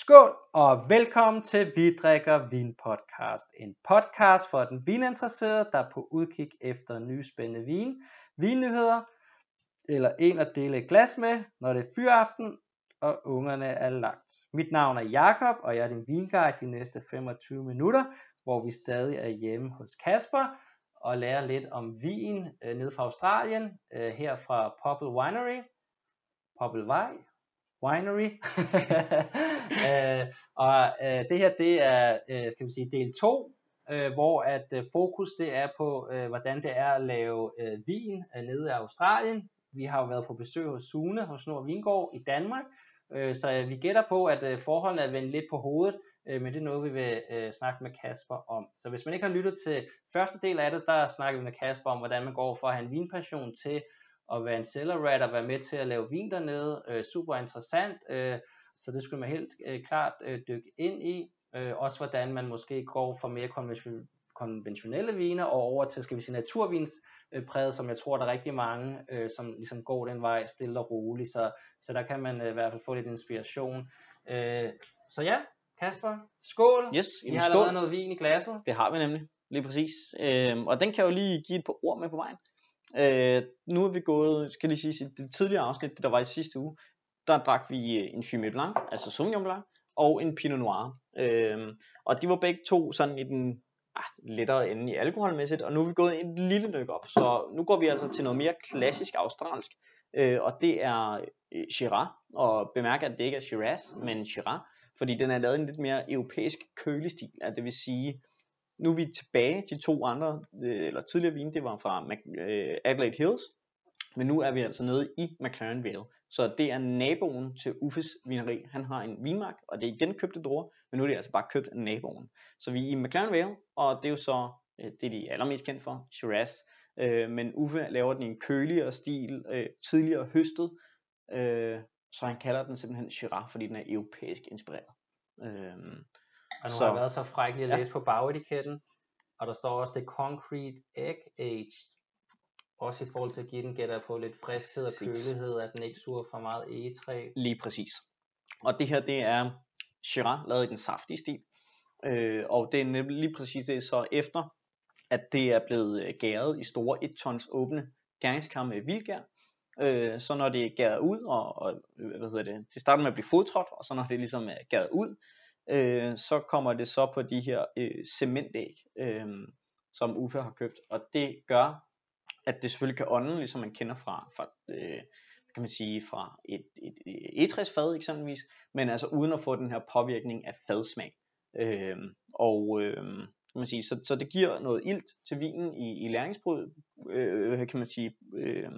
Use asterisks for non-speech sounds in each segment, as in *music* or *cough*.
Skål og velkommen til Vi drikker vin podcast. En podcast for den vininteresserede, der er på udkig efter nye spændende vin, vinnyheder, eller en at dele et glas med, når det er fyraften og ungerne er lagt. Mit navn er Jakob og jeg er din vinguide de næste 25 minutter, hvor vi stadig er hjemme hos Kasper og lærer lidt om vin øh, ned fra Australien, øh, her fra Popple Winery. Popple Vej, Winery. *laughs* øh, og øh, det her det er øh, kan vi sige del 2, øh, hvor at øh, fokus det er på øh, hvordan det er at lave øh, vin øh, nede i Australien. Vi har jo været på besøg hos Sune hos Nord Vingård i Danmark, øh, så øh, vi gætter på at øh, forholdene er vendt lidt på hovedet, øh, men det er noget vi vil øh, snakke med Kasper om. Så hvis man ikke har lyttet til første del af det, der snakker vi med Kasper om hvordan man går fra at have en vinpassion til at være en cellar rat og være med til at lave vin dernede. Øh, super interessant, øh, så det skulle man helt øh, klart øh, dykke ind i. Øh, også hvordan man måske går fra mere konvention, konventionelle viner og over til, skal vi sige, naturvins øh, præget, som jeg tror, der er rigtig mange, øh, som ligesom går den vej stille og roligt, så, så der kan man øh, i hvert fald få lidt inspiration. Øh, så ja, Kasper, skål! Yes, Vi har skål. allerede noget vin i glasset. Det har vi nemlig, lige præcis. Øhm, og den kan jeg jo lige give et par ord med på vejen. Øh, nu er vi gået, skal lige sige, det tidligere afsnit, det der var i sidste uge, der drak vi øh, en Fumé Blanc, altså Sauvignon Blanc, og en Pinot Noir. Øh, og de var begge to sådan i den ah, lettere ende i alkoholmæssigt, og nu er vi gået et lille nyk op. Så nu går vi altså til noget mere klassisk australsk, øh, og det er øh, Shiraz, og bemærk at det ikke er Shiraz, men Shiraz, fordi den er lavet i en lidt mere europæisk kølestil, altså det vil sige, nu er vi tilbage, de to andre, øh, eller tidligere vine, det var fra Mac- øh, Adelaide Hills, men nu er vi altså nede i McLaren Vale. Så det er naboen til Uffes vineri. Han har en vinmark, og det er igen købte druer, men nu er det altså bare købt af naboen. Så vi er i McLaren Vale, og det er jo så øh, det, de er allermest kendt for, Shiraz. Øh, men Uffe laver den i en køligere stil, øh, tidligere høstet, øh, så han kalder den simpelthen Shiraz, fordi den er europæisk inspireret. Øh, og nu Så- har jeg været så fræk lige at Ja. læse på bagetiketten, og der står også, det concrete egg aged. Også i forhold til at give den gætter på lidt friskhed og kølighed, at den ikke suger for meget egetræ. Lige præcis. Og det her, det er Shiraz, lavet i den saftige stil. Øh, og det er nemlig lige præcis det, så efter at det er blevet øh, gæret i store 1 tons åbne gæringskar med vildgær, øh, så når det er gæret ud, og, og øh, hvad hedder det, det starter med at blive fodtrådt, og så når det ligesom er gæret ud, øh, så kommer det så på de her øh, cementæg, øh, som Uffe har købt, og det gør, at det selvfølgelig kan ånde, ligesom man kender fra, fra øh, kan man sige, fra et, et, et etræsfad eksempelvis, men altså uden at få den her påvirkning af fadsmag. Øh, og øh, kan man sige, så, så det giver noget ilt til vinen i, i læringsbrød, øh, kan man sige, øh,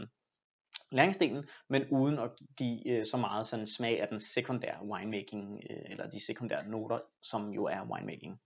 læringsdelen, men uden at give øh, så meget sådan smag af den sekundære winemaking, øh, eller de sekundære noter, som jo er winemaking.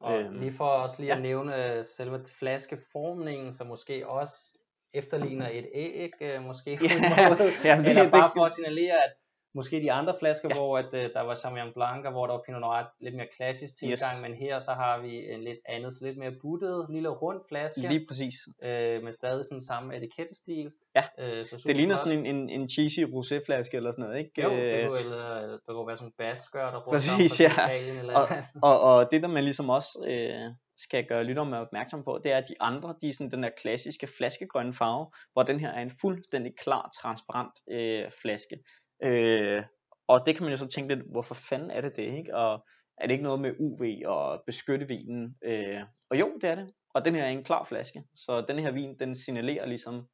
Og Øhm, lige for også lige at ja. nævne øh, selve flaskeformningen, som måske også efterligner et æg, øh, måske Ja, *laughs* ja, det- Eller bare for at signalere, at måske de andre flasker, Ja. hvor at, øh, der var Sauvignon Blanc, og hvor der var Pinot Noir, lidt mere klassisk tilgang, Yes. men her så har vi en lidt andet, så lidt mere buttet, lille rund flaske. Lige præcis. øh, men stadig sådan samme etikettestil. Ja, øh, så Det ligner sådan en, en, en cheesy roséflaske eller sådan noget, ikke? Jo, det Øh, kunne, eller, der kunne være sådan en basskør, der rundt Præcis, om ja. Italien eller og, og, og det der man ligesom også øh, skal gøre lytterne opmærksom på, det er at de andre, de er sådan den der klassiske flaskegrønne farve, hvor den her er en fuldstændig klar, transparent øh, flaske. Øh, og det kan man jo så tænke lidt, hvorfor fanden er det det, ikke? Og er det ikke noget med UV og beskytte vinen? Øh, og jo, det er det. Og den her er en klar flaske, så den her vin, den signalerer ligesom,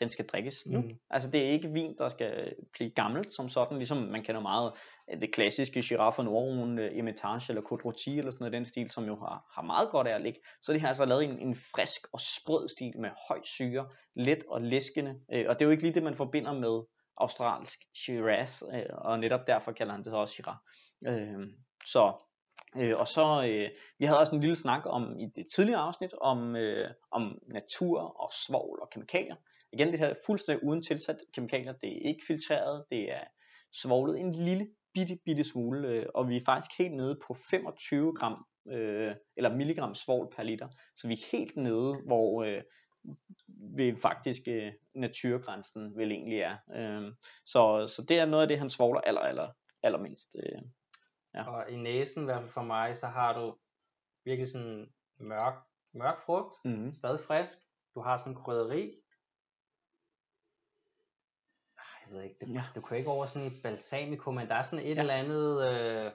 den skal drikkes nu. Mm. Altså det er ikke vin, der skal blive gammelt som sådan, ligesom man kender meget af det klassiske Giraffe Noirone, øh, Hermitage eller Côte Rôtie eller sådan noget den stil, som jo har, har meget godt af at ligge. Så det her altså lavet en, en frisk og sprød stil med høj syre, let og læskende, øh, og det er jo ikke lige det, man forbinder med australsk Shiraz, øh, og netop derfor kalder han det så også Shiraz. Øh, så Øh, og så, øh, vi havde også en lille snak om i det tidligere afsnit om, øh, om natur og svovl og kemikalier. Igen, det her er fuldstændig uden tilsat kemikalier. Det er ikke filtreret, det er svovlet en lille bitte, bitte smule, øh, og vi er faktisk helt nede på 25 gram, øh, eller milligram svovl per liter. Så vi er helt nede, hvor øh, ved faktisk øh, naturgrænsen vel egentlig er. Øh, så, så det er noget af det, han svogler aller, aller, allermindst. Øh. Ja. Og i næsen, i hvert fald for mig, så har du virkelig sådan mørk, mørk frugt, Mm. stadig frisk. Du har sådan en krydderi. Jeg ved ikke, det, Ja. du kan ikke over sådan et balsamico, men der er sådan et Ja. eller andet øh,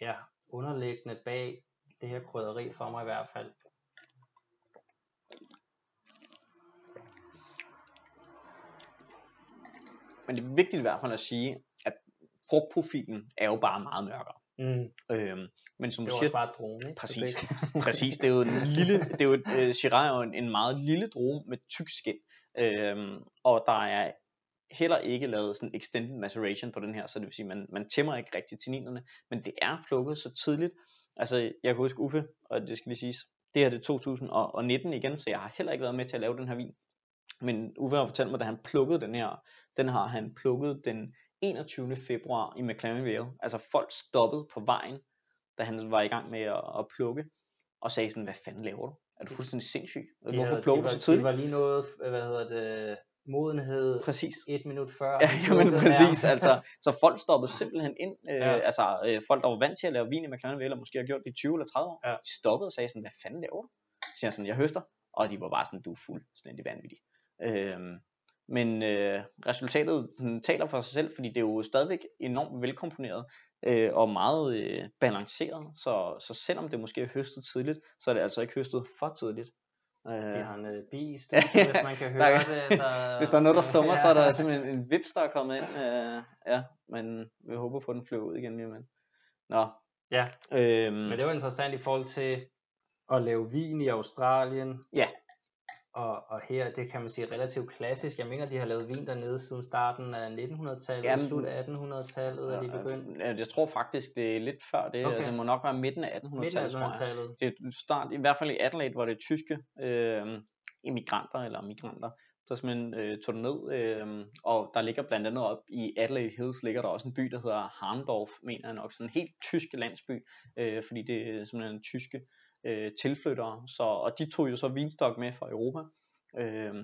ja, underliggende bag det her krydderi for mig i hvert fald. Men det er vigtigt i hvert fald at sige, at frugtprofilen er jo bare meget mørkere. Mm. Øhm, men som Det du siger, bare druen, ikke? Præcis. det- *laughs* Præcis, det er jo en lille, det er jo et, øh, Shiraz er jo en, en meget lille drue med tyk skin, øhm, og der er heller ikke lavet sådan extended maceration på den her, så det vil sige, man, man tæmmer ikke rigtig tanninerne, men det er plukket så tidligt. Altså, jeg kan huske Uffe, og det skal lige siges, det her det er 2019 igen, så jeg har heller ikke været med til at lave den her vin. Men Uffe har fortalt mig, da han plukkede den her, den har han plukket den 21. februar i McLaren Vale. Altså folk stoppede på vejen, da han var i gang med at, at plukke, og sagde sådan, hvad fanden laver du? Er du fuldstændig sindssyg? De Hvorfor plukker du så tidligt? De var lige noget, hvad hedder det, modenhed Præcis. et minut før. Ja, *laughs* jamen præcis, altså, *laughs* så folk stoppede simpelthen ind, øh, Ja. altså øh, folk der var vant til at lave vin i McLaren Vale, og måske har gjort det i 20 eller 30 år, Ja. de stoppede og sagde sådan, hvad fanden laver du? Så siger jeg sådan, jeg høster, og de var bare sådan, du er fuldstændig vanvittig. Øhm, men øh, resultatet sådan, taler for sig selv, fordi det er jo stadigvæk enormt velkomponeret øh, og meget øh, balanceret, så, så selvom det måske er høstet tidligt, så er det altså ikke høstet for tidligt. Øh, Vi har en øh, bi *laughs* hvis man kan høre Der- det. Der, hvis der er noget, der summer, så er der simpelthen en vips, der er kommet ind. Øh, ja, men vi håber på, at den flyver ud igen lige lidt. Nå. Ja. Øhm, Men det var interessant i forhold til at lave vin i Australien. Ja. Og, og her, det kan man sige relativt klassisk. Jeg mener, de har lavet vin dernede siden starten af 1900-tallet, Jamen, slut af 1800-tallet er de begyndt. Ja, jeg tror faktisk, det er lidt før det. Okay. Det må nok være midten af 1800-tallet, Midten af tror jeg. 1800-tallet. Det er start, i hvert fald i Adelaide, hvor det er tyske øh, immigranter eller migranter, der simpelthen øh, tog det ned, øh, og der ligger blandt andet op i Adelaide Hills, ligger der også en by, der hedder Harndorf, mener jeg nok, sådan en helt tysk landsby, øh, fordi det er simpelthen tyske øh, tilflyttere, så, og de tog jo så vinstok med fra Europa, øh,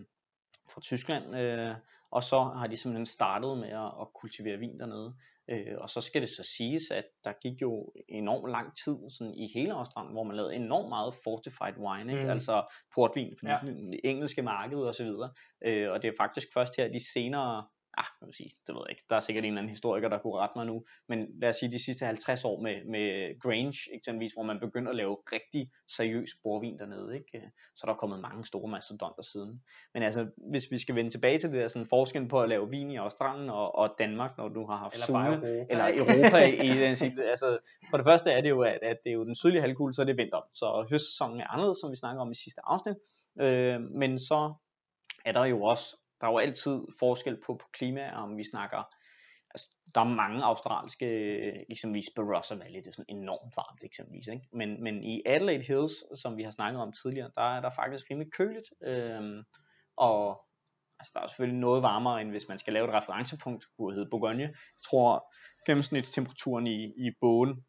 fra Tyskland, øh, og så har de simpelthen startet med at, at kultivere vin dernede. Øh, og så skal det så siges, at der gik jo enormt lang tid sådan i hele Australien, hvor man lavede enormt meget fortified wine, ikke? Mm. Altså portvin Ja. det engelske marked og så videre. Øh, og det er faktisk først her de senere, ah, man sige, det ved jeg ikke, der er sikkert en eller anden historiker, der kunne rette mig nu, men lad os sige de sidste 50 år med, med Grange eksempelvis, hvor man begyndte at lave rigtig seriøs porvin dernede, ikke? Så er der kommet mange store mastodonter siden. Men altså, hvis vi skal vende tilbage til det der sådan forskel på at lave vin i Australien og, og Danmark, når du har haft Eller Sune, eller? Europa i, den. Altså, for det første er det jo, at, at det er jo den sydlige halvkugle, så er det vinter. Så høstsæsonen er anderledes, som vi snakker om i sidste afsnit. Øh, men så er der jo også, der er jo altid forskel på, på klima, om vi snakker, altså, der er mange australske, eksempelvis Barossa Valley, det er sådan enormt varmt eksempelvis, ikke? Men, men i Adelaide Hills, som vi har snakket om tidligere, der er der faktisk rimelig køligt, øhm, og altså, der er selvfølgelig noget varmere, end hvis man skal lave et referencepunkt, kunne hedde Bourgogne. Jeg tror, gennemsnitstemperaturen i, i båden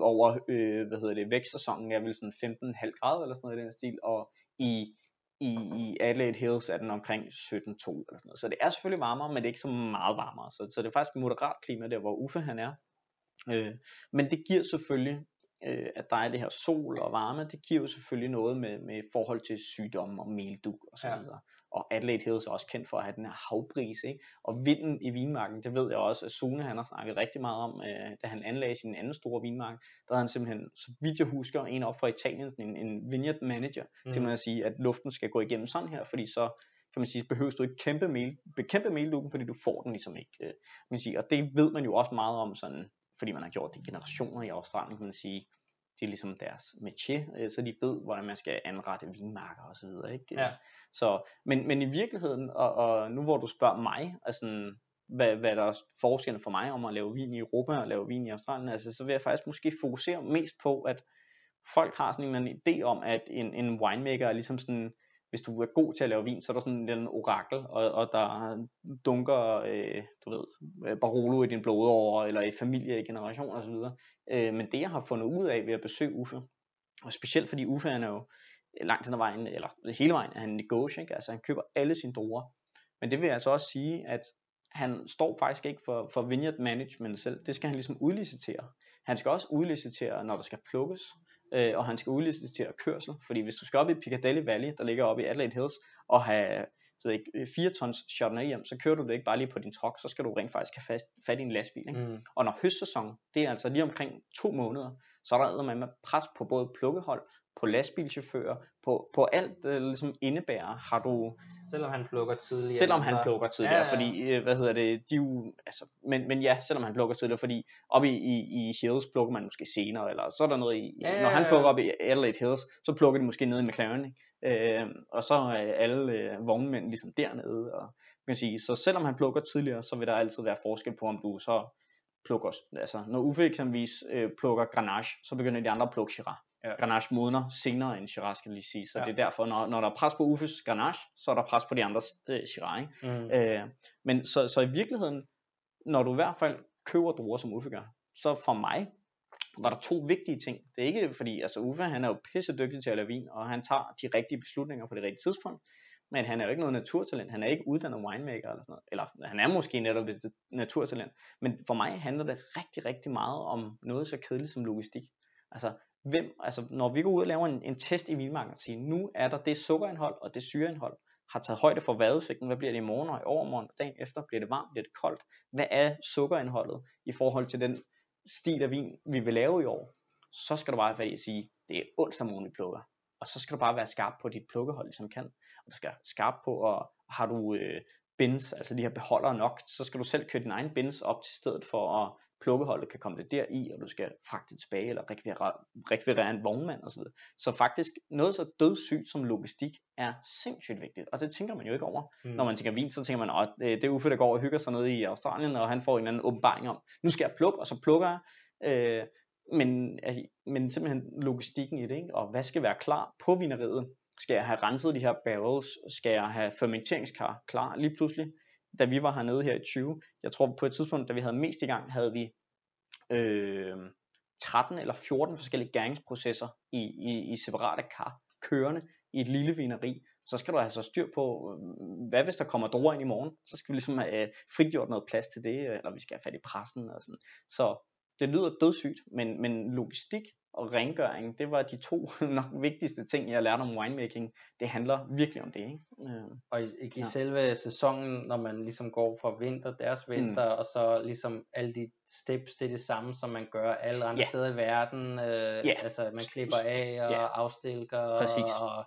over, øh, hvad hedder det, vækstsæsonen er vel sådan 15,5 grader eller sådan noget i den stil, og i, i, i Adelaide Hills er den omkring 17,2 eller sådan noget. Så det er selvfølgelig varmere, men det er ikke så meget varmere. Så, så det er faktisk et moderat klima der, hvor Uffe han er. Øh, men det giver selvfølgelig, øh, at der er det her sol og varme, det giver jo selvfølgelig noget med, med forhold til sygdomme og meldug og så Ja. videre. Og Adelaide Hills er også kendt for at have den her havbris, ikke? Og vinden i vinmarken, det ved jeg også, at Sune han har snakket rigtig meget om, øh, da han anlagde sin anden store vinmark. Der havde han simpelthen, så vidt jeg husker, en op fra Italien, en, en vineyard manager, mm. til at sige, at luften skal gå igennem sådan her, fordi så kan man sige, behøver du ikke kæmpe mel, bekæmpe meldukken, fordi du får den ligesom ikke. Øh, man sige. Og det ved man jo også meget om, sådan, fordi man har gjort det i generationer i Australien, kan man sige. Det er ligesom deres métier, øh, så de ved, hvordan man skal anrette vinmarker og så videre. Ikke? Ja. Så, men, men i virkeligheden, og, og nu hvor du spørger mig, altså, hvad, hvad der er forskellen for mig om at lave vin i Europa og lave vin i Australien, altså, så vil jeg faktisk måske fokusere mest på, at folk har sådan en eller anden idé om, at en, en winemaker er ligesom sådan, hvis du er god til at lave vin, så er der sådan en lille orakel, og, og der dunker, øh, du ved, øh, Barolo i din blodår, eller i familie i generationer osv. Øh, men det jeg har fundet ud af ved at besøge Uffe, og specielt fordi Uffe han er jo langt hen ad vejen, eller hele vejen er han negotiant, altså han køber alle sine druer. Men det vil altså også sige, at han står faktisk ikke for, for vineyard management selv. Det skal han ligesom udlicitere. Han skal også udlicitere, når der skal plukkes, øh, og han skal udlicitere kørsel, fordi hvis du skal op i Piccadilly Valley, der ligger oppe i Adelaide Hills, og have så ikke, 4 tons Chardonnay hjem, så kører du det ikke bare lige på din truck, så skal du rent faktisk have fast, fat i en lastbil. Ikke? Mm. Og når høstsæson, det er altså lige omkring to måneder, så er der med pres på både plukkehold, på lastbilchauffører, på, på alt det ligesom indebærer, har du... Selvom han plukker tidligere. Selvom han plukker tidligere, ja, ja. fordi, øh, hvad hedder det, de jo, altså, men, men ja, selvom han plukker tidligere, fordi op i, i, i Hills plukker man måske senere, eller så er der noget i, ja, ja, når han plukker op i Adelaide Hills, så plukker de måske nede i McLaren, ikke? Øh, og så er alle øh, vognmænd ligesom dernede, og kan sige, så selvom han plukker tidligere, så vil der altid være forskel på, om du så plukker, altså når Uffe eksempelvis øh, plukker Grenache, så begynder de andre at plukke Shiraz. Ja. Grenache modner senere end Shiraz, skal lige sige. Så ja. det er derfor, når, når der er pres på Uffes Grenache, så er der pres på de andres øh, Shiraz. Mm. Øh, men så, så i virkeligheden, når du i hvert fald køber druer, som Uffe gør, så for mig var der to vigtige ting. Det er ikke fordi, altså Uffe han er jo pisse dygtig til at lave vin, og han tager de rigtige beslutninger på det rigtige tidspunkt, men han er jo ikke noget naturtalent, han er ikke uddannet winemaker eller sådan noget, eller han er måske netop et naturtalent, men for mig handler det rigtig, rigtig meget om noget så kedeligt som logistik. Altså, hvem, altså når vi går ud og laver en, en test i vinmagasinet, nu er der det sukkerindhold og det syreindhold, har taget højde for vejrudsigten, hvad bliver det i morgen og i overmorgen, dagen efter, bliver det varmt, bliver det koldt, hvad er sukkerindholdet i forhold til den stil af vin, vi vil lave i år, så skal du bare være at sige, det er onsdag morgen, vi plukker, og så skal du bare være skarp på dit plukkehold, ligesom kan, og du skal være skarp på, og har du øh, bins, altså de her beholdere nok, så skal du selv køre din egen bins op til stedet for at plukkeholdet kan komme det der i, og du skal fragte tilbage, eller rekvirere, rekvirere en vognmand osv. Så faktisk noget så dødssygt som logistik er sindssygt vigtigt, og det tænker man jo ikke over. Mm. Når man tænker vin, så tænker man, at det er Uffe, der går og hygger sig nede i Australien, og han får en anden åbenbaring om, nu skal jeg plukke, og så plukker jeg. Øh, men, altså, men simpelthen logistikken i det, ikke? og hvad skal være klar på vineriet? Skal jeg have renset de her barrels? Skal jeg have fermenteringskar klar lige pludselig? da vi var hernede her i 20, jeg tror på et tidspunkt, da vi havde mest i gang, havde vi øh, 13 eller 14 forskellige gæringsprocesser i, i, i separate kar kørende i et lille vineri, så skal du altså have så styr på, øh, hvad hvis der kommer druer ind i morgen, så skal vi ligesom have øh, frigjort noget plads til det, øh, eller vi skal have fat i pressen og sådan. Så det lyder dødssygt, men, men logistik og rengøring, det var de to *laughs* nok vigtigste ting, jeg lærte om winemaking. Det handler virkelig om det. Ikke? Øh, og i, i ja. selve sæsonen, når man ligesom går fra vinter, deres vinter, mm. og så ligesom alle de steps, det er det samme, som man gør alle andre yeah. steder i verden. Øh, yeah. Altså man klipper af og yeah. afstilker. Præcis. Og,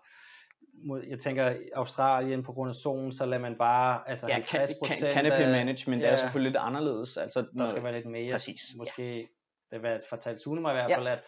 jeg tænker Australien på grund af solen, så lader man bare altså ja, 50% can, canopy management ja, er selvfølgelig lidt anderledes. Altså, der skal være lidt mere. Præcis. Måske, ja. det var fortalt Sune mig i hvert fald, ja. at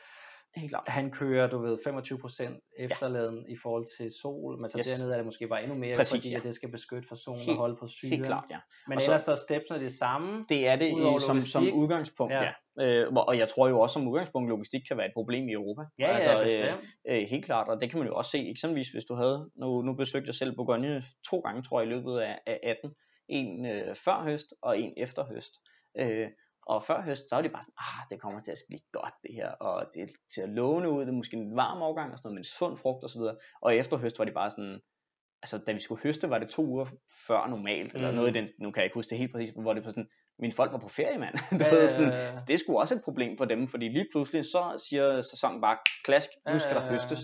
Helt klart. Han kører, du ved, 25% efterladen ja. i forhold til sol, men så yes. dernede er det måske bare endnu mere, Præcis, fordi ja. at det skal beskytte for solen helt, og holde på syren. Helt klart, ja. Men og ellers så er stepsene det samme. Det er det i, som, som udgangspunkt, ja. ja. Øh, og jeg tror jo også som udgangspunkt, logistik kan være et problem i Europa. Ja, altså, ja, øh, øh, helt klart, og det kan man jo også se, eksempelvis hvis du havde, nu, nu besøgte jeg selv Bourgogne to gange, tror jeg, i løbet af, af 18. En øh, før høst og en efter høst. Øh, og før høst, så var de bare sådan, ah, det kommer til at blive godt det her, og det til at låne ud, det er måske en varm overgang, og sådan noget, men sund frugt og så videre. Og efter høst var de bare sådan, altså da vi skulle høste, var det to uger før normalt, eller mm. noget i den, nu kan jeg ikke huske det helt præcis, hvor det var sådan, mine folk var på ferie, mand. *laughs* du ja, ved, sådan, så det er sgu også et problem for dem, fordi lige pludselig, så siger sæsonen bare, klask, nu skal der høstes.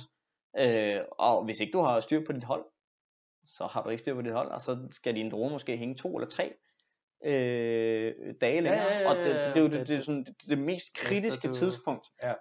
Øh, og hvis ikke du har styr på dit hold, så har du ikke styr på dit hold, og så skal dine druer måske hænge to eller tre øh, dage længere. Ja, ja, ja, og det, det, det, det, det, det, er sådan, det, det mest kritiske du, tidspunkt ja.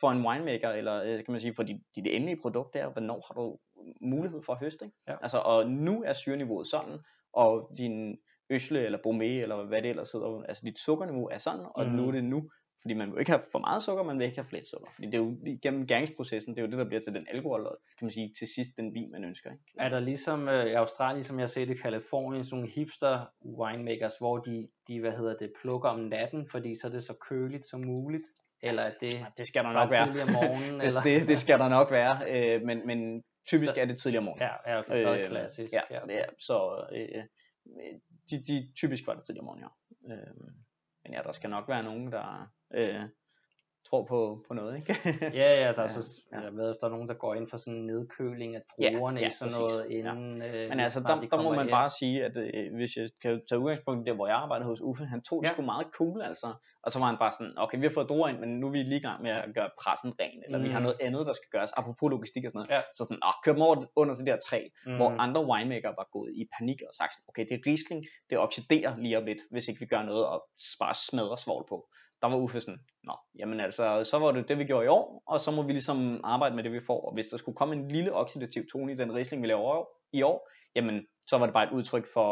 for en winemaker, eller øh, kan man sige for dit, dit endelige produkt, er, hvornår har du mulighed for at høste. Ikke? Ja. Altså, og nu er syreniveauet sådan, og din øsle eller bromé, eller hvad det ellers sidder, altså dit sukkerniveau er sådan, og mm. nu er det nu, fordi man vil ikke have for meget sukker, man vil ikke have lidt sukker. Fordi det er jo gennem gæringsprocessen, det er jo det, der bliver til den alkohol, og kan man sige, til sidst den vin, man ønsker. Ikke? Er der ligesom øh, i Australien, som jeg har set i Kalifornien, sådan nogle hipster winemakers, hvor de, de, hvad hedder det, plukker om natten, fordi så er det så køligt som muligt? Eller er det, det skal der nok være. tidligere morgen? det, *laughs* eller? Det, det, skal der nok være, øh, men, men typisk så, er det tidligere morgen. Ja, ja okay, så er det øh, klassisk. Ja, ja. ja så øh, de, de, typisk var det tidligere morgen, ja. Øh, men ja, der skal nok være nogen, der øh, tror på, på noget, ikke? *laughs* Ja, ja, der er Ja, så, ja. jeg ved, hvis der er nogen, der går ind for sådan en nedkøling af Ja, druerne ja, i sådan præcis. noget, Ja. inden øh, Men altså, der, de der må man ind. bare sige, at øh, hvis jeg kan tage udgangspunkt i der, hvor jeg arbejdede hos Uffe, han tog det Ja. sgu meget cool, altså. Og så var han bare sådan, okay, vi har fået druer ind, men nu er vi lige i gang med at gøre pressen ren, eller mm. vi har Mm. noget andet, der skal gøres, apropos logistik og sådan noget. Ja. Så sådan, åh, kør dem over under det der træ, mm. hvor andre winemaker var gået i panik og sagt, sådan, okay, det er Riesling, det oxiderer lige om lidt, hvis ikke vi gør noget og bare smadrer svovl på. Der var Uffe sådan, nå, jamen altså, så var det det, vi gjorde i år, og så må vi ligesom arbejde med det, vi får. Og hvis der skulle komme en lille oxidativ tone i den Riesling, vi laver i år, jamen, så var det bare et udtryk for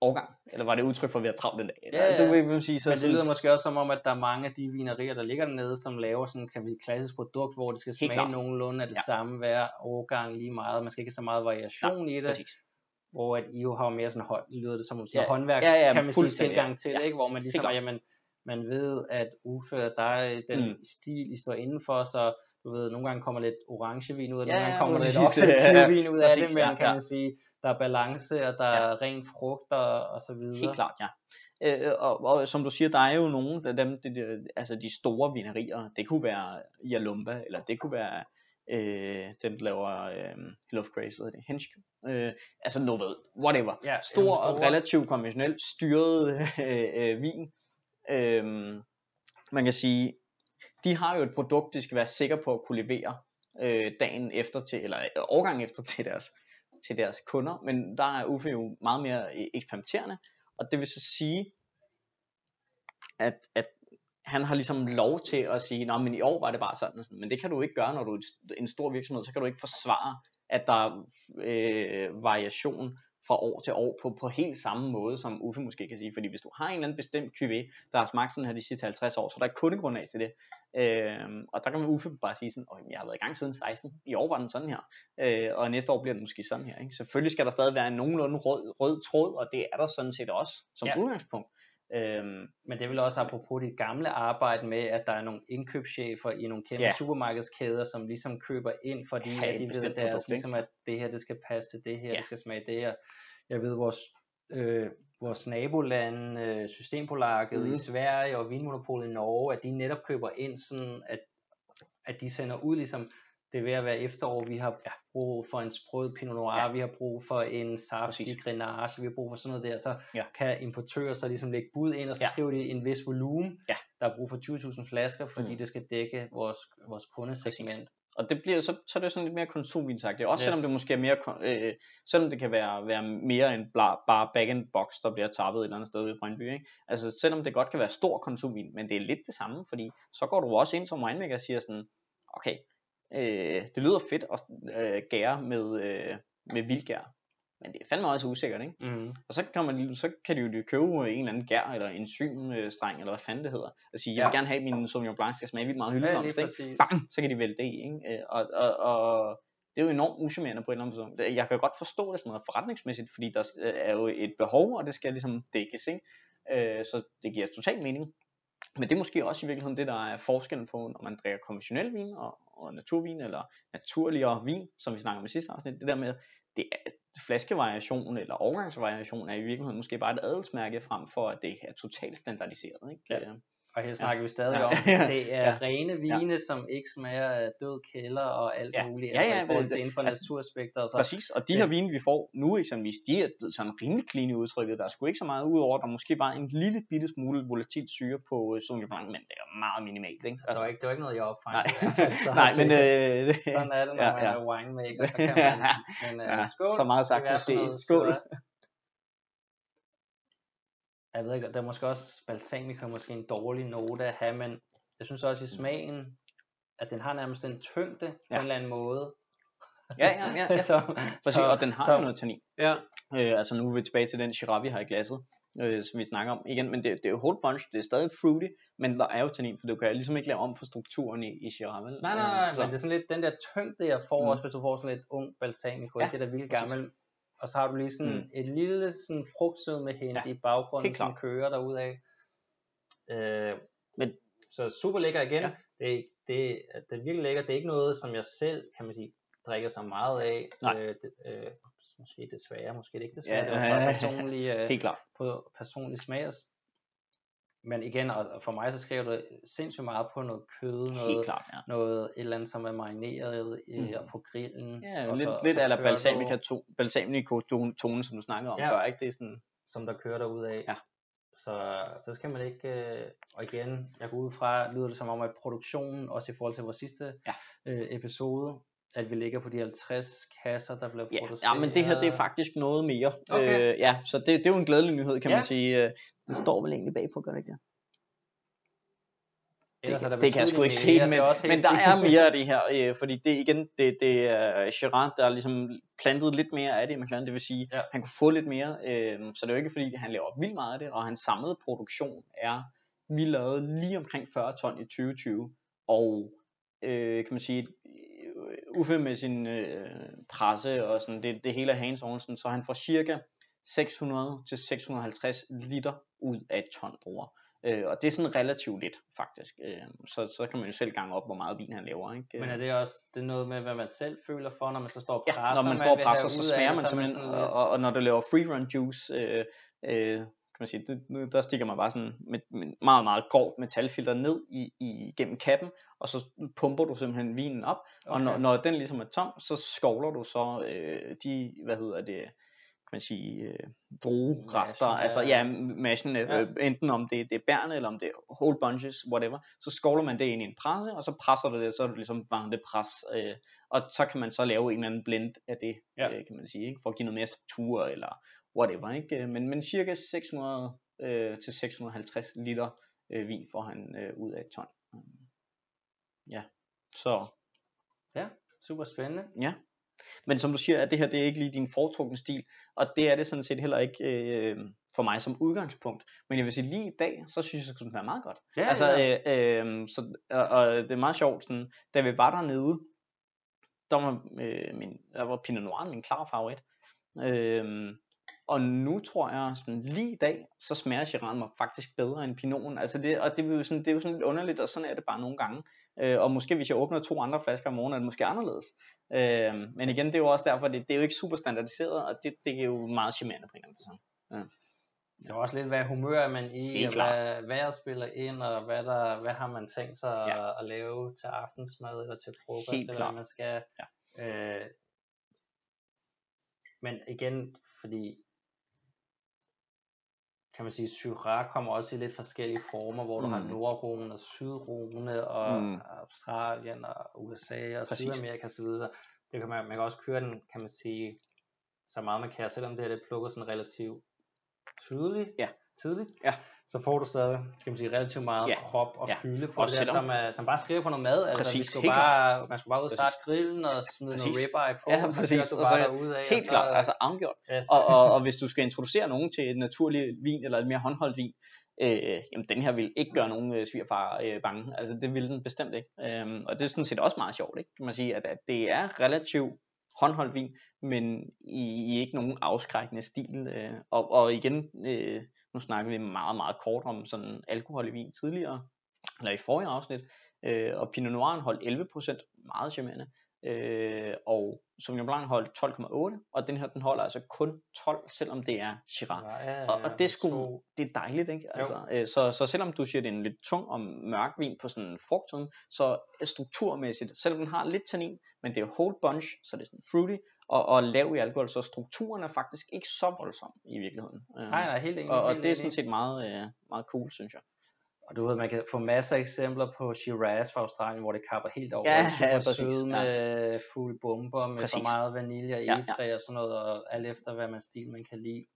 årgang, eller var det et udtryk for, at vi har travlt den dag? Eller, Ja, ja. Du vil sige, så Men det sådan- lyder måske også som om, at der er mange af de vinerier, der ligger dernede, som laver sådan kan vi sige, klassisk produkt, hvor det skal smage klart. nogenlunde af det Ja. samme hver årgang lige meget. Man skal ikke have så meget variation i det. præcis. hvor at I jo har mere sådan hånd, lyder det som sådan Ja, ja, håndværks, ja, ja, kan man sige, tilgang til ja. det, ikke? hvor man ligesom, jamen, man ved, at Uffe, der er den Mm. stil, I står indenfor, så du ved, nogle gange kommer lidt orangevin ud af det, Ja, nogle gange ja, kommer der lidt præcis. oxidativ vin ud af det, men ja, kan ja. man sige, der er balance, og der er ren frugt og, og så videre. Helt klart, ja. Øh, og, og, som du siger, der er jo nogle af dem, det, det, altså de store vinerier, det kunne være Yalumba, eller det kunne være øh, der laver øh, Hill of Grace, hvad hedder det, Henschke. Øh, altså, du ved, whatever. Ja, Stor og relativt konventionelt styret øh, øh, vin. Øhm, man kan sige, de har jo et produkt, de skal være sikre på at kunne levere øh, dagen efter til, eller øh, årgang efter *laughs* til deres, til deres kunder, men der er Uffe jo meget mere øh, eksperimenterende, og det vil så sige, at, at han har ligesom lov til at sige, nå, men i år var det bare sådan sådan, men det kan du ikke gøre, når du er en stor virksomhed, så kan du ikke forsvare, at der er øh, variation fra år til år på, på helt samme måde, som Uffe måske kan sige, fordi hvis du har en eller anden bestemt QV, der har smagt sådan her de sidste 50 år, så er der et kundegrundlag til det, øh, og der kan man Uffe bare sige sådan, "Åh, jeg har været i gang siden 16, i år var den sådan her, øh, og næste år bliver den måske sådan her, ikke? selvfølgelig skal der stadig være en nogenlunde rød, rød tråd, og det er der sådan set også, som ja. udgangspunkt, Øhm, Men det er vel også apropos dit gamle arbejde med, at der er nogle indkøbschefer i nogle kæmpe Ja. supermarkedskæder, som ligesom køber ind, fordi Ja, at de ved, deres, produkt, ligesom, at det her det skal passe til det her, Ja. det skal smage det her. Jeg ved, vores, øh, vores naboland, øh, Systembolaget Mhm. mm. i Sverige og Vinmonopolet i Norge, at de netop køber ind sådan, at, at de sender ud ligesom, det er ved at være efterår, vi har brug for en sprød Pinot Noir, Ja. vi har brug for en saftig Præcis. Grenache, vi har brug for sådan noget der, så Ja. kan importører så ligesom lægge bud ind, og så Ja. skriver de en vis volumen, Ja. der er brug for 20.000 flasker, fordi Mm. det skal dække vores, vores kundesegment. og det bliver så, så er det sådan lidt mere konsumvinsagtigt, også yes. selvom det måske er mere, øh, selvom det kan være, være mere end bla, bare back in box, der bliver tappet et eller andet sted i Brøndby, ikke? altså selvom det godt kan være stor konsumvin, men det er lidt det samme, fordi så går du også ind som winemaker og siger sådan, okay, øh, det lyder fedt at øh, gære med, øh, med vildgær, men det er fandme også usikkert, ikke? Mm. Og så kan, man, så kan de jo lige købe en eller anden gær, eller enzymstreng, eller hvad fanden det hedder, og sige, jeg vil Ja. gerne have, min Sauvignon Blanc skal smage vildt meget Ja, hyldeblomst, lige ikke? bang, så kan de vælge det i, ikke? Øh, Og, og, og det er jo enormt uschammerende på en eller anden person. Jeg kan godt forstå det sådan noget forretningsmæssigt, fordi der øh, er jo et behov, og det skal ligesom dækkes, ikke? Øh, Så det giver totalt mening. Men det er måske også i virkeligheden det, der er forskellen på, når man drikker konventionel vin og, og naturvin, eller naturligere vin, som vi snakker om i sidste afsnit. Det der med, det er, flaskevariation eller overgangsvariation er i virkeligheden måske bare et adelsmærke frem for, at det er totalt standardiseret. Ikke? Ja. Øh, Og her snakker vi stadig Ja. om, *laughs* det er Ja. rene vine, som ikke smager af død kælder og alt Ja. muligt, Ja, altså ja, i forhold det- inden for altså, naturaspekter. Og så, Præcis, og de her vine, vi får nu eksempelvis, de er sådan rimelig clean i udtrykket. Der er sgu ikke så meget ud over, der måske bare en lille bitte smule volatilt syre på uh, Sauvignon Blanc, men det er meget minimalt, ikke? altså, det, var ikke, det var ikke noget, jeg opfandt. nej, i hvert fald, så *laughs* nej, men øh, *laughs* det, sådan er det, når ja, man ja. er winemaker, så kan man, men ja, skål. så meget sagt måske. noget, Skål. Er. Jeg ved ikke, der er måske også balsamico måske en dårlig note at have, men jeg synes også i smagen, at den har nærmest en tyngde på Ja. en eller anden måde. Ja, ja, ja, ja. *laughs* så, Præcis, og den har så, jo noget tannin. Ja, Øh, altså nu er vi tilbage til den Shiraz, vi har i glasset, øh, som vi snakker om igen, men det, det er jo whole bunch, det er stadig fruity, men der er jo tannin, for du kan ligesom ikke lave om på strukturen i, i Shiraz, vel? Nej, nej, Øh, nej, så- men det er sådan lidt den der tyngde, jeg får Mm. også, hvis du får sådan lidt ung balsamico, Ja, det der vildt gammel. Og så har du lige sådan Mm. et lille sådan frugtsød med hente Ja, i baggrunden, som kører derudad. Øh, Men- så super lækker igen. Ja. Det, det, det er virkelig lækkert. Det er ikke noget, som jeg selv, kan man sige, drikker så meget af. Nej. Øh, det, øh, måske desværre, måske det ikke desværre. Ja, det var ja. personlig, *laughs* øh, Helt klart. på personlig smag. Men igen, og for mig så skriver du sindssygt meget på noget kød, Helt noget, klart, ja. noget et eller andet, som er marineret øh, Mm. og på grillen. Ja, og lidt, så, lidt eller balsamico, to, balsamico tone, tone, som du snakkede om Ja. før, ikke? Det er sådan, som der kører derud af. Ja. Så, så skal man ikke, øh, og igen, jeg går ud fra, lyder det som om, at produktionen, også i forhold til vores sidste Ja. øh, episode, at vi ligger på de 50 kasser, der bliver ja, produceret. ja, men det her, det er faktisk noget mere. Okay. Øh, ja, så det, det er jo en glædelig nyhed, kan Ja. man sige. Øh, Det står vel egentlig bagpå, gør det ikke det? Det, det kan jeg sgu ikke se, men, men der er mere af det her, øh, fordi det igen, det, det er Gerard, der ligesom plantet lidt mere af det i McLaren, det vil sige, Ja. han kunne få lidt mere, øh, så det er jo ikke fordi, han laver vildt meget af det, og hans samlede produktion er, vi lavede lige omkring 40 ton i 2020, og øh, kan man sige, Uffe med sin øh, presse og sådan, det, det hele er hands on, sådan, så han får cirka 600 til 650 liter ud af et ton bruger. Øh, og det er sådan relativt lidt, faktisk. Øh, så, så kan man jo selv gange op, hvor meget vin han laver. Ikke? Men er det også det er noget med, hvad man selv føler for, når man så står og Ja, presser? når man man står og presser, så smager man simpelthen, og, og, og når du laver free run juice, øh, øh, kan man sige, det, der stikker man bare sådan med, med meget, meget grovt metalfilter ned i, i, gennem kappen, og så pumper du simpelthen vinen op, og når, Okay. når den ligesom er tom, så skovler du så øh, de, hvad hedder det, kan man sige, øh, druerester, Mashen, altså ja. ja, mashen, øh, Ja. enten om det, det er bærne, eller om det er whole bunches, whatever, så skovler man det ind i en presse, og så presser du det, så er det ligesom varmt pres, øh, og så kan man så lave en eller anden blend af det, Ja. ja. øh, kan man sige, ikke? for at give noget mere struktur, eller whatever, ikke? Øh, Men, men cirka 600 øh, til 650 liter øh, vin får han øh, ud af et ton. Ja, så Super spændende. Ja. Men som du siger, at det her det er ikke lige din foretrukne stil, og det er det sådan set heller ikke øh, for mig som udgangspunkt. Men jeg vil sige, lige i dag, så synes jeg, det kunne være meget godt. Ja, altså, ja. øh, øh, så, og, og det er meget sjovt, sådan, da vi var dernede, der var, øh, min, der var Pinot Noir min klar favorit. Øh, og nu tror jeg, sådan lige i dag, så smager Chiran mig faktisk bedre end Pinoten. Altså det, og det er, jo sådan, det er jo sådan lidt underligt, og sådan er det bare nogle gange. Øh, og måske hvis jeg åbner to andre flasker om morgenen, er det måske anderledes. Øh, men igen, det er jo også derfor, det, det er jo ikke super standardiseret, og det, det er jo meget charmerende på en eller anden fasong. Det er også lidt, hvad humør er man i, Helt og hvad vejret spiller ind, og hvad, der, hvad har man tænkt sig Ja. ja. at lave til aftensmad eller til frokost, Helt eller klart. hvad man skal. Ja. Øh, men igen, fordi kan man sige, Syrah kommer også i lidt forskellige former, hvor du har Mm. Nordrone og Sydrone og Mm. Australien og USA og Præcis. Sydamerika osv. Så det kan man, man kan også køre den, kan man sige, så meget man kan, selvom det her det plukker sådan relativt tydeligt, Ja. Tidligt, Ja. så får du stadig, kan man sige, relativt meget Ja. krop og Ja. fylde på Og det der, som, er, som bare skriver på noget mad. Altså, vi Præcis, skulle helt bare, man skulle bare ud og starte grillen og smide Præcis. noget ribeye på, Ja, og så præcis, du og så bare og Helt så, klart, altså afgjort. yes. Og, og, og hvis du skal introducere nogen til et naturligt vin, eller et mere håndholdt vin, øh, jamen den her vil ikke gøre nogen øh, svigerfar øh, bange. Altså det vil den bestemt ikke. Øhm, og det er sådan set også meget sjovt, ikke? Kan man sige, at, at det er relativt håndholdt vin, men i, i ikke nogen afskrækkende stil. Øh, og, og igen, øh, nu snakker vi meget, meget kort om sådan alkohol i vin tidligere, eller i forrige afsnit, øh, og Pinot Noir holdt 11%, meget charmerende, øh, og Sauvignon Blanc holdt 12,8, og den her, den holder altså kun 12, selvom det er Shiraz. Ja, ja, Og, og det sgu, så- det er dejligt, ikke? Altså, øh, så, så selvom du siger, det er en lidt tung og mørk vin på sådan en frugtsiden, så strukturmæssigt, selvom den har lidt tannin, men det er whole bunch, så det er sådan fruity, og, og lav i alkohol, så strukturen er faktisk ikke så voldsom i virkeligheden. Øh, Nej, nej, helt enig. og, og det er sådan set meget, øh, meget cool, synes jeg. Og du ved, man kan få masser af eksempler på Shiraz fra Australien, hvor det kapper helt over. Ja, super ja, præcis, søde med fuld bomber, med Præcis. for meget vanilje og Ja, ja. egetræ og sådan noget, og alt efter, hvad man stil man kan lide.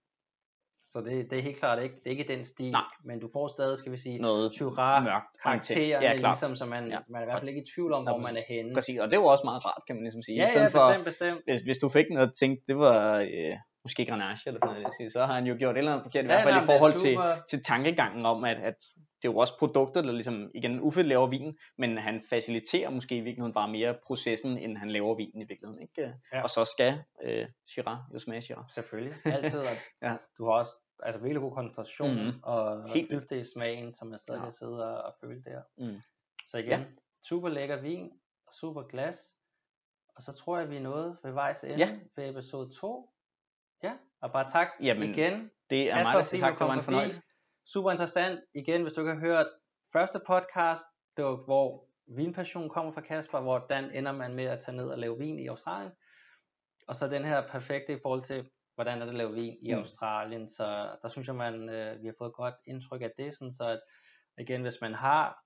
Så det, det er helt klart ikke, det er ikke den stil, Nej. men du får stadig, skal vi sige, Noget Syrah mørkt karaktererne, Ja, klart. ligesom, så man, Ja. man er i hvert fald ikke i tvivl om, Nå, hvor man er henne. Præcis, og det var også meget rart, kan man ligesom sige. I Ja, stedet ja, for, bestemt, bestemt. hvis, hvis du fik noget og tænkte, det var øh, måske Grenache eller sådan noget, så har han jo gjort et eller andet forkert, i Ja, hvert fald i forhold til, til tankegangen om, at, at det er jo også produkter, der ligesom, igen, Uffe laver vinen, men han faciliterer måske i virkeligheden bare mere processen, end han laver vinen i virkeligheden, ikke? Ja. Og så skal øh, Shiraz jo smage Shiraz. Selvfølgelig, altid. *laughs* Ja. Du har også altså, virkelig god koncentration Mhm. og Helt dybde i smagen, som man stadig Ja. kan sidde og, og føle der. Mm. Så igen, super lækker vin, super glas. Og så tror jeg, vi er nået ved vejs ende Ja. ved episode 2. Ja, og bare tak Jamen, igen. Det er Kasper, siger du tak, det var en fornøjelse. super interessant. Igen, hvis du ikke har hørt første podcast, det var, hvor vinpassion kommer fra Kasper, hvordan ender man med at tage ned og lave vin i Australien. Og så den her perfekte i forhold til, hvordan er det at lave vin i Mm. Australien. Så der synes jeg, man, øh, vi har fået et godt indtryk af det. Sådan, så at, igen, hvis man har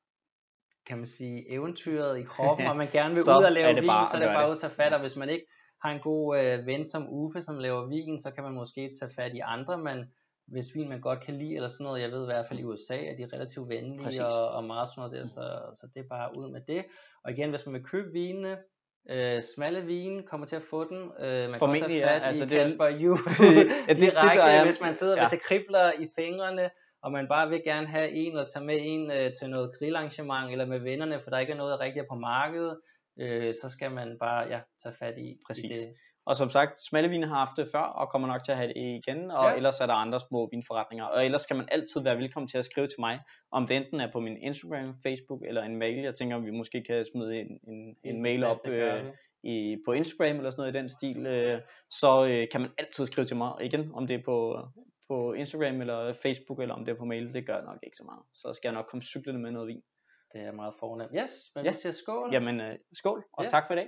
kan man sige, eventyret i kroppen, *laughs* og man gerne vil ud og lave vin, bare så er det bare ud at tage fat, og hvis man ikke har en god øh, ven som Uffe, som laver vin, så kan man måske tage fat i andre, men hvis vin man godt kan lide, eller sådan noget, jeg ved i hvert fald i USA, at de er relativt venlige, Præcis. og, og meget sådan noget der, så, så det er bare ud med det. Og igen, hvis man vil købe vinene, øh, smalle vin, kommer til at få den, øh, man kan også Formentlig, have ja. fat Altså, i det er- Kasper *laughs* Ju, Ja, det- det direkte, der er- hvis man sidder, ja. hvis det kribler i fingrene, og man bare vil gerne have en, eller tage med en øh, til noget grillarrangement, eller med vennerne, for der ikke er noget, der rigtig er på markedet, øh, så skal man bare ja, tage fat i, Præcis. i det. Og som sagt, smalle vin har haft det før, og kommer nok til at have det igen, og Ja. ellers er der andre små vinforretninger. Og ellers skal man altid være velkommen til at skrive til mig, om det enten er på min Instagram, Facebook eller en mail. Jeg tænker, vi måske kan smide en, en, en mail op øh, i, på Instagram eller sådan noget i den stil. Øh, så øh, kan man altid skrive til mig igen, om det er på, på Instagram eller Facebook, eller om det er på mail. Det gør nok ikke så meget. Så skal jeg nok komme cyklende med noget vin. Det er meget fornemt. Yes, men Ja. vi siger skål. Jamen, øh, skål, og Yes. tak for i dag.